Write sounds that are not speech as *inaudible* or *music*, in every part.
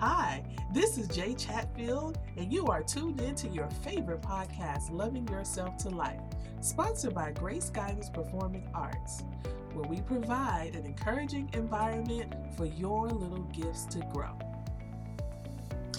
Hi, this is Jay Chatfield, and you are tuned in to your favorite podcast, Loving Yourself to Life, sponsored by Grace Guidance Performing Arts, where we provide an encouraging environment for your little gifts to grow.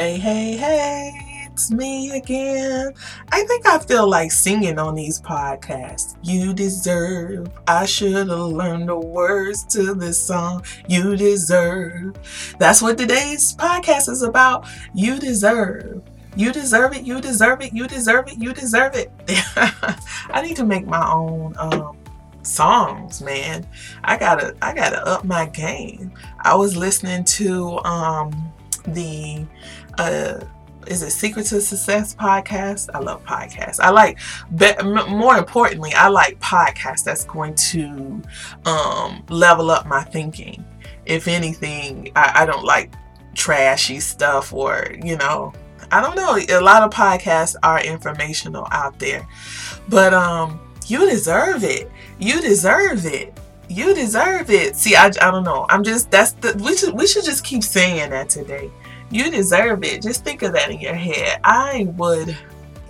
Hey, hey, hey! it's me again. I think I feel like singing on these podcasts. You deserve. I should have learned the words to this song. You deserve. That's what today's podcast is about. You deserve. You deserve it. You deserve it. You deserve it. You deserve it. *laughs* I need to make my own um, songs, man. I gotta. I gotta up my game. I was listening to um, the. Uh, is it Secrets to Success podcast? I love podcasts. I like, but more importantly, I like podcasts that's going to um, level up my thinking. If anything, I, I don't like trashy stuff or, you know, I don't know. A lot of podcasts are informational out there. But um you deserve it. You deserve it. You deserve it. See, I, I don't know. I'm just that's the we should we should just keep saying that today you deserve it. Just think of that in your head. I would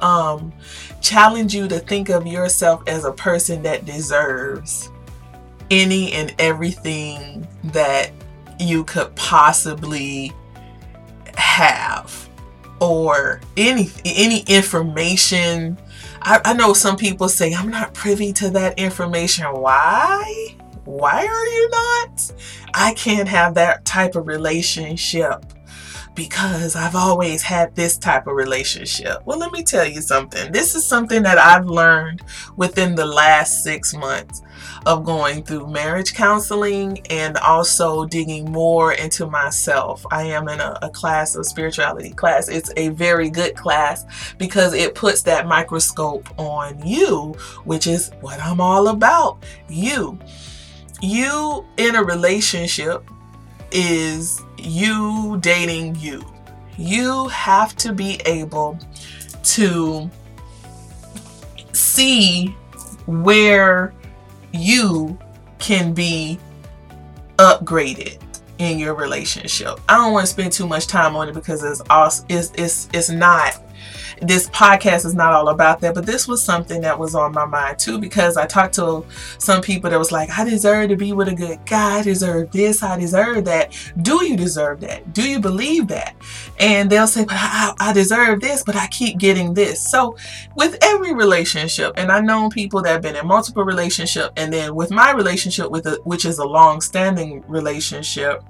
um, challenge you to think of yourself as a person that deserves any and everything that you could possibly have or any any information. I, I know some people say i'm not privy to that information. Why? Why are you not? I can't have that type of relationship because I've always had this type of relationship. Well, let me tell you something. This is something that I've learned within the last six months of going through marriage counseling and also digging more into myself. I am in a, a, class of spirituality class. It's a very good class because it puts that microscope on you, which is what I'm all about. You. You in a relationship is you dating you. You have to be able to see where you can be upgraded in your relationship. I don't want to spend too much time on it because it's also it's it's it's not this podcast is not all about that, but this was something that was on my mind too because I talked to some people that was like, I deserve to be with a good guy, I deserve this, I deserve that. Do you deserve that? Do you believe that? And they'll say, but I, I deserve this, but I keep getting this. So with every relationship, and I've known people that have been in multiple relationship, and then with my relationship with a, which is a long-standing relationship,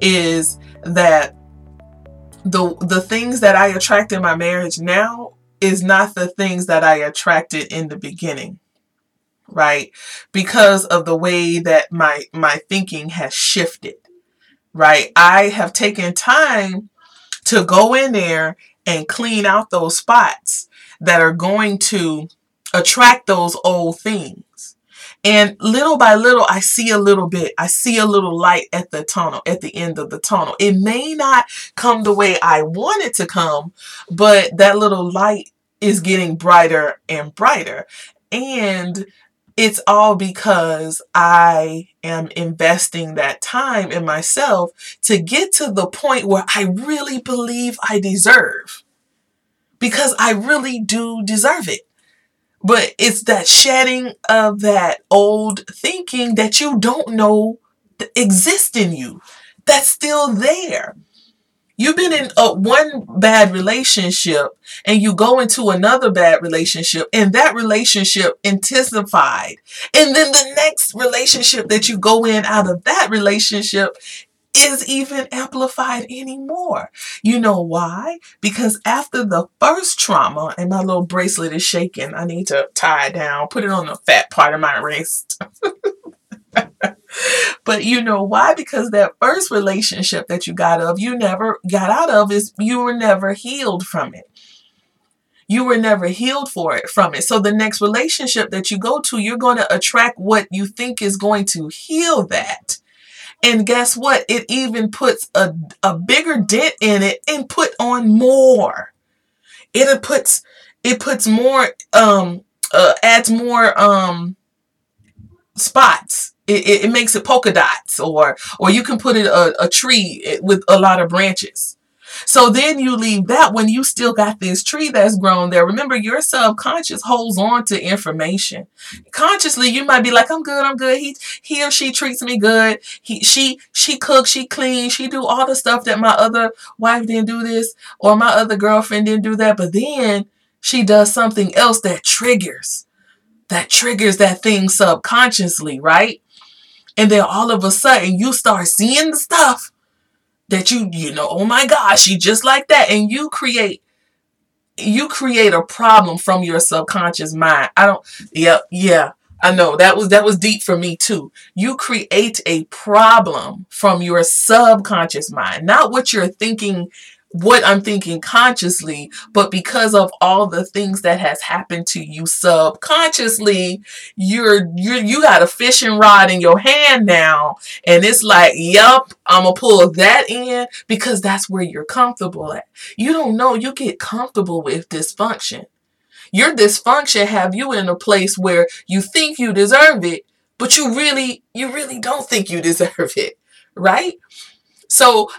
is that the the things that I attract in my marriage now is not the things that I attracted in the beginning. Right? Because of the way that my my thinking has shifted. Right? I have taken time to go in there and clean out those spots that are going to attract those old things. And little by little, I see a little bit. I see a little light at the tunnel, at the end of the tunnel. It may not come the way I want it to come, but that little light is getting brighter and brighter. And it's all because I am investing that time in myself to get to the point where I really believe I deserve. Because I really do deserve it. But it's that shedding of that old thinking that you don't know exists in you. That's still there. You've been in a, one bad relationship and you go into another bad relationship and that relationship intensified. And then the next relationship that you go in out of that relationship is even amplified anymore. You know why? Because after the first trauma, and my little bracelet is shaking, I need to tie it down, put it on the fat part of my wrist. *laughs* but you know why? Because that first relationship that you got of, you never got out of is you were never healed from it. You were never healed for it from it. So the next relationship that you go to, you're going to attract what you think is going to heal that. And guess what? It even puts a, a bigger dent in it and put on more. It puts it puts more um uh, adds more um spots. It, it, it, makes it polka dots, or or you can put it a, a tree with a lot of branches. So then you leave that when you still got this tree that's grown there. Remember, your subconscious holds on to information. Consciously, you might be like, I'm good, I'm good. He he or she treats me good. He she she cooks, she cleans, she do all the stuff that my other wife didn't do this, or my other girlfriend didn't do that. But then she does something else that triggers, that triggers that thing subconsciously, right? And then all of a sudden you start seeing the stuff that you you know oh my gosh she just like that. And you create you create a problem from your subconscious mind. I don't yeah yeah i know. That was that was deep for me too. You create a problem from your subconscious mind not what you're thinking what I'm thinking consciously, but because of all the things that has happened to you subconsciously, you're you you got a fishing rod in your hand now, and it's like, yup, I'm gonna pull that in because that's where you're comfortable at. You don't know, you get comfortable with dysfunction. Your dysfunction have you in a place where you think you deserve it, but you really you really don't think you *laughs* deserve it, right? So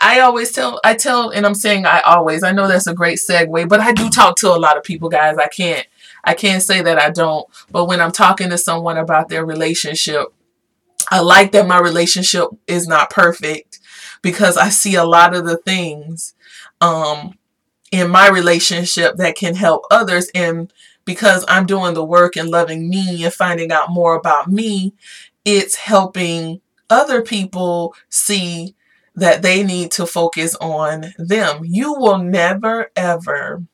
I, always tell I tell and I'm saying I always I know that's a great segue but I do talk to a lot of people guys. I can't I can't say that I don't but when I'm talking to someone about their relationship I like that my relationship is not perfect because I see a lot of the things um in my relationship that can help others. And because I'm doing the work and loving me and finding out more about me it's helping other people see that they need to focus on them. You will never, ever,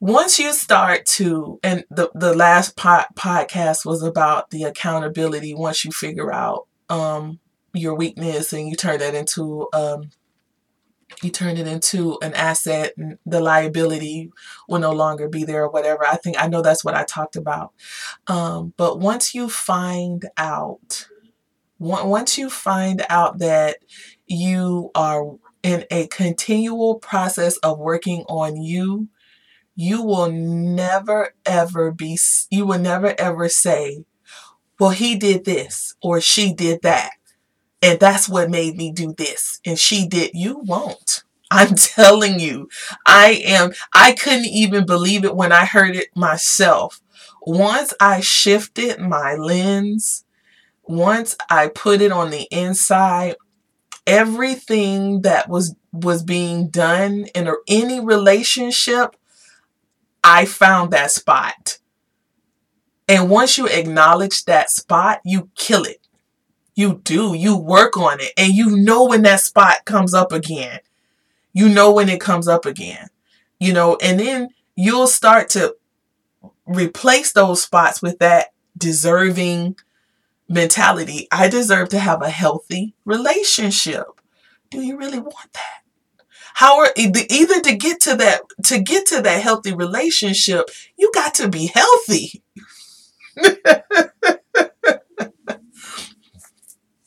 once you start to, and the, the last pod, podcast was about the accountability, once you figure out um, your weakness and you turn that into, um, you turn it into an asset the liability will no longer be there or whatever. I think, I know that's what I talked about. Um, but once you find out once you find out that you are in a continual process of working on you, you will never ever be, you will never ever say, well, he did this or she did that. And that's what made me do this. And she did. You won't. I'm *laughs* telling you, I am, I couldn't even believe it when I heard it myself. Once I shifted my lens once I put it on the inside, everything that was was being done in any relationship, I found that spot. And once you acknowledge that spot, you kill it. You do. You work on it. And you know when that spot comes up again. You know when it comes up again. You know, and then you'll start to replace those spots with that deserving mentality. I deserve to have a healthy relationship. Do you really want that? How are either to get to that to get to that healthy relationship, you got to be healthy. *laughs*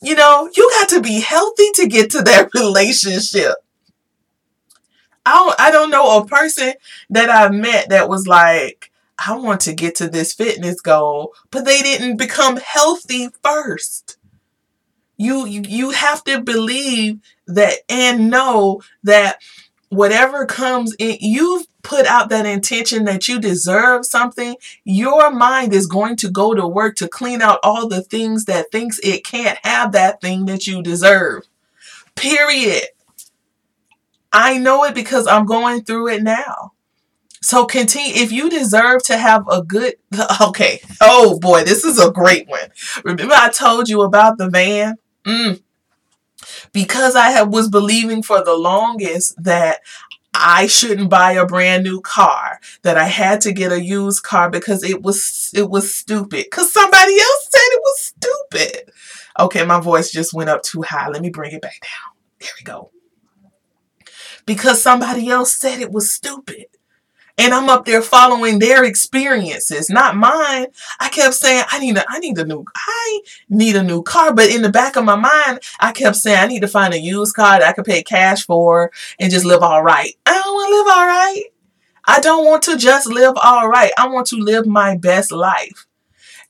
you know, you got to be healthy to get to that *laughs* relationship. I don't, I don't know a person that I've met that was like, I want to get to this fitness goal, but they didn't become healthy first. You, you, you have to believe that and know that whatever comes in, you've put out that intention that you deserve something, your mind is going to go to work to clean out all the things that thinks it can't have that thing that you deserve. Period. I know it because I'm going through it now. So continue. If you deserve to have a good, *laughs* okay. Oh boy, this is a great one. Remember I told you about the van? Mm. Because I have, was believing for the longest that I shouldn't buy a brand new car, that I had to get a used car because it was it was stupid. Cause somebody else said it was stupid. Okay, my voice just went up too high. Let me bring it back down. There we go. Because somebody else said it was stupid and I'm up there following their experiences, not mine. I kept saying, I need a, I need a new, I need a new car. But in the back of my mind, I kept saying, I need to find a used car that I could pay cash for and just live all right. I don't want to live all right. I don't want to just live all right. I want to live my best life.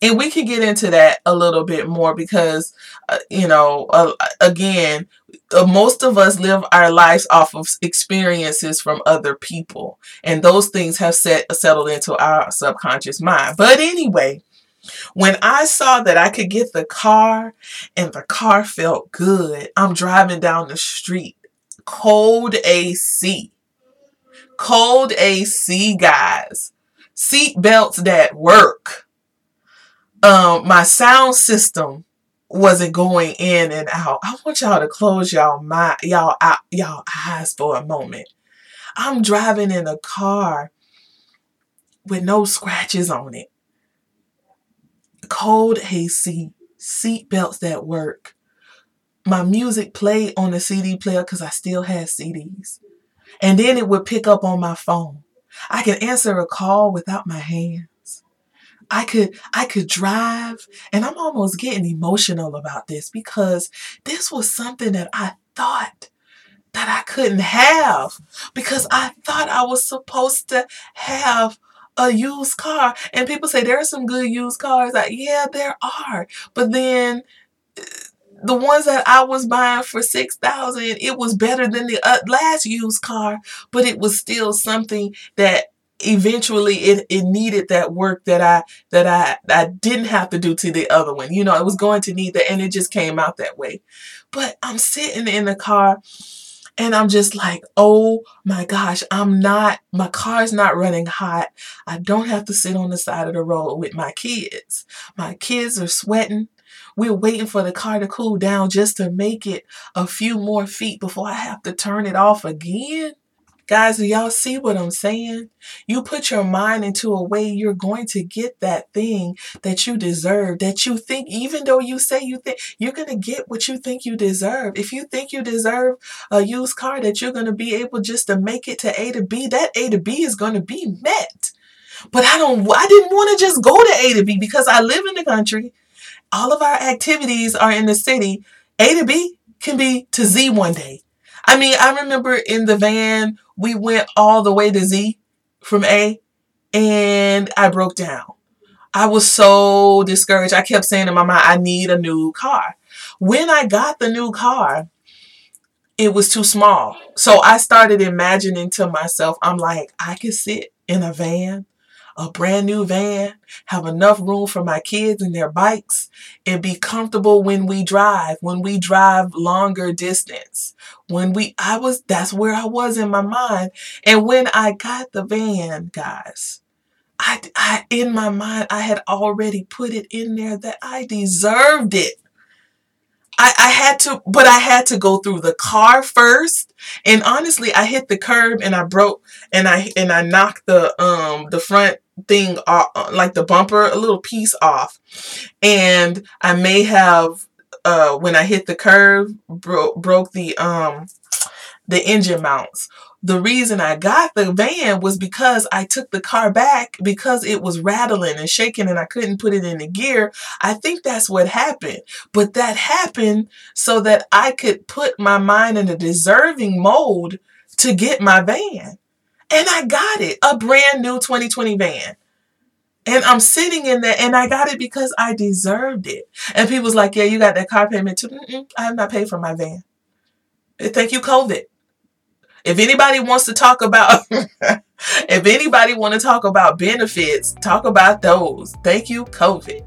and we can get into that a little bit more because uh, you know uh, again most of us live our lives off of experiences from other people and those things have set settled into our subconscious mind but anyway when I saw that I could get the car and the car felt good, I'm driving down the street, cold AC. Cold AC, guys. Seat belts that work. Um, my sound system wasn't going in and out. I want y'all to close y'all my y'all y'all eyes for a moment. I'm driving in a car with no scratches on it cold AC, seat belts that work. My music played on the CD player because I still had CDs. And then it would pick up on my phone. I could answer a call without my hands. I could I could drive and I'm almost getting emotional about this because this was something that I thought that I couldn't have because I thought I was supposed to have a used car. And people say there are some good used cars. Like, yeah, there are. But then uh, the ones that I was buying for 6000 it was better than the uh, last used car, but it was still something that eventually it, it needed that work that I that I I didn't have to do to the other one. You know, it was going to need that and it just came out that way. But I'm sitting in the car and I'm just like, oh my gosh, I'm not, my car's not running hot. I don't have to sit on the side of the road with my kids. My kids are sweating. We're waiting for the car to cool down just to make it a few more feet before I have to turn it off again. Guys, do y'all see what I'm saying? You put your mind into a way you're going to get that thing that you deserve, that you think, even though you say you think, you're going to get what you think you deserve. If you think you deserve a used car that you're going to be able just to make it to A to B, that A to B is going to be met. But I don't, I didn't want to just go to A to B because I live in the country. All of our activities are in the city. A to B can be to Z one day. I mean, I remember in the van, we went all the way to Z from A and I broke down. I was so discouraged. I kept saying in my mind, I need a new car. When I got the new car, it was too small. So I started imagining to myself, I'm like, I could sit in a van a brand new van, have enough room for my kids and their bikes, and be comfortable when we drive, when we drive longer distance. When we, I was, that's where I was in my mind. And when I got the van, guys, I, I, in my mind, I had already put it in there that I deserved it. I, I had to, but I had to go through the car first. And honestly, I hit the curb and I broke and I and I knocked the um the front thing off, like the bumper, a little piece off, and I may have uh when I hit the curve, broke broke the um the engine mounts the reason I got the van was because I took the car back because it was rattling and shaking and I couldn't put it in the gear. I think that's what happened. But that happened so that I could put my mind in a deserving mode to get my van. And I got it, a brand new 2020 van. And I'm sitting in there and I got it because I deserved it. And people's like, yeah, you got that car payment too. Mm-mm, I have not paid for my van. Thank you, COVID. If anybody wants to talk about *laughs* if anybody want to talk about benefits, talk about those. Thank you, COVID.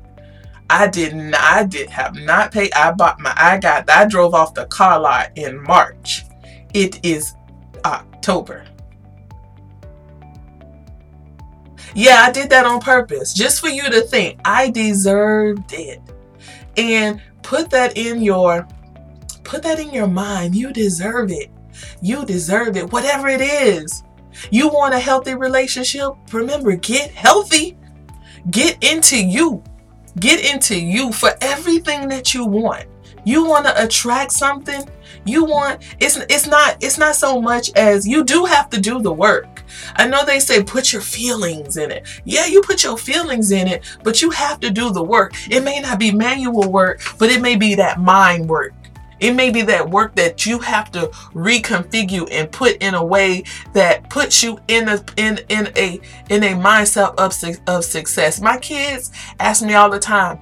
I did not I did have not paid. I bought my I got I drove off the car lot in March. It is October. Yeah, I did that on purpose, just for you to think I deserved it. And put that in your put that in your mind. You deserve it. You deserve it, whatever it is. You want a healthy relationship? Remember, get healthy. Get into you. Get into you for everything that you want. You want to attract something? You want it's it's not it's not so much as you do have to do the work. I know they say put your feelings in it. Yeah, you put your feelings in it, but you have to do the work. It may not be manual work, but it may be that mind work It may be that work that you have to reconfigure and put in a way that puts you in a in in a in a mindset of of success. My kids ask me all the time,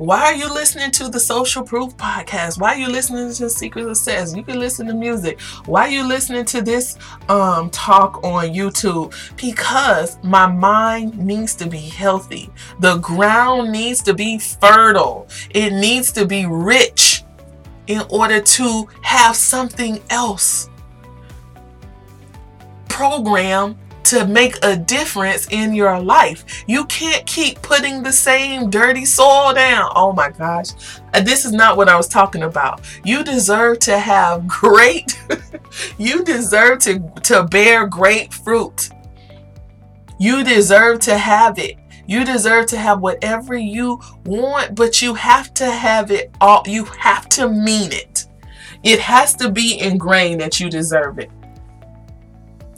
why are you listening to the Social Proof podcast? Why are you listening to Secret Success? You can listen to music. Why are you listening to this um, talk on YouTube? Because my mind needs to be healthy. The ground needs to be fertile. It needs to be rich in order to have something else program to make a difference in your life. You can't keep putting the same dirty soil down. Oh my gosh. Uh, this is not what I was talking about. You deserve to have *laughs* great you deserve to to bear great fruit. You deserve to have it. You deserve to have whatever you want, but you have to have it all. You have to mean it. It has to be ingrained that you deserve it.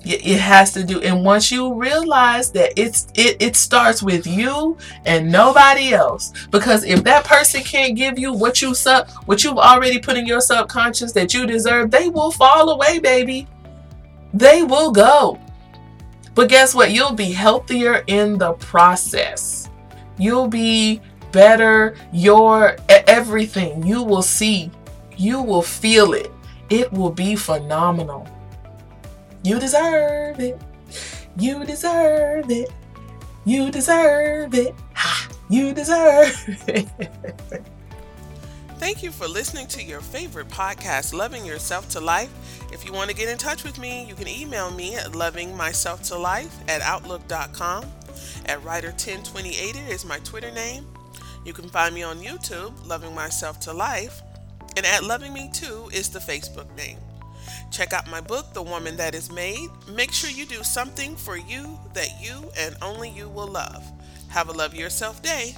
It has to do, and once you realize that it's it, it starts with you and nobody else. Because if that person can't give you what you sub, what you've already put in your subconscious that you deserve, they will fall away, baby. They will go. But guess what? You'll be healthier in the process. You'll be better. Your everything you will see, you will feel it. It will be phenomenal. You deserve it. You deserve it. You deserve it. Ha! You deserve it. Thank you for listening to your favorite podcast, Loving Yourself to Life. If you want to get in touch with me, you can email me at lovingmyselftolife at outlook.com. At Writer1028 is my Twitter name. You can find me on YouTube, Loving Myself to Life. And at Loving Me Too is the Facebook name. Check out my book, The Woman That Is Made. Make sure you do something for you that you and only you will love. Have a love yourself day.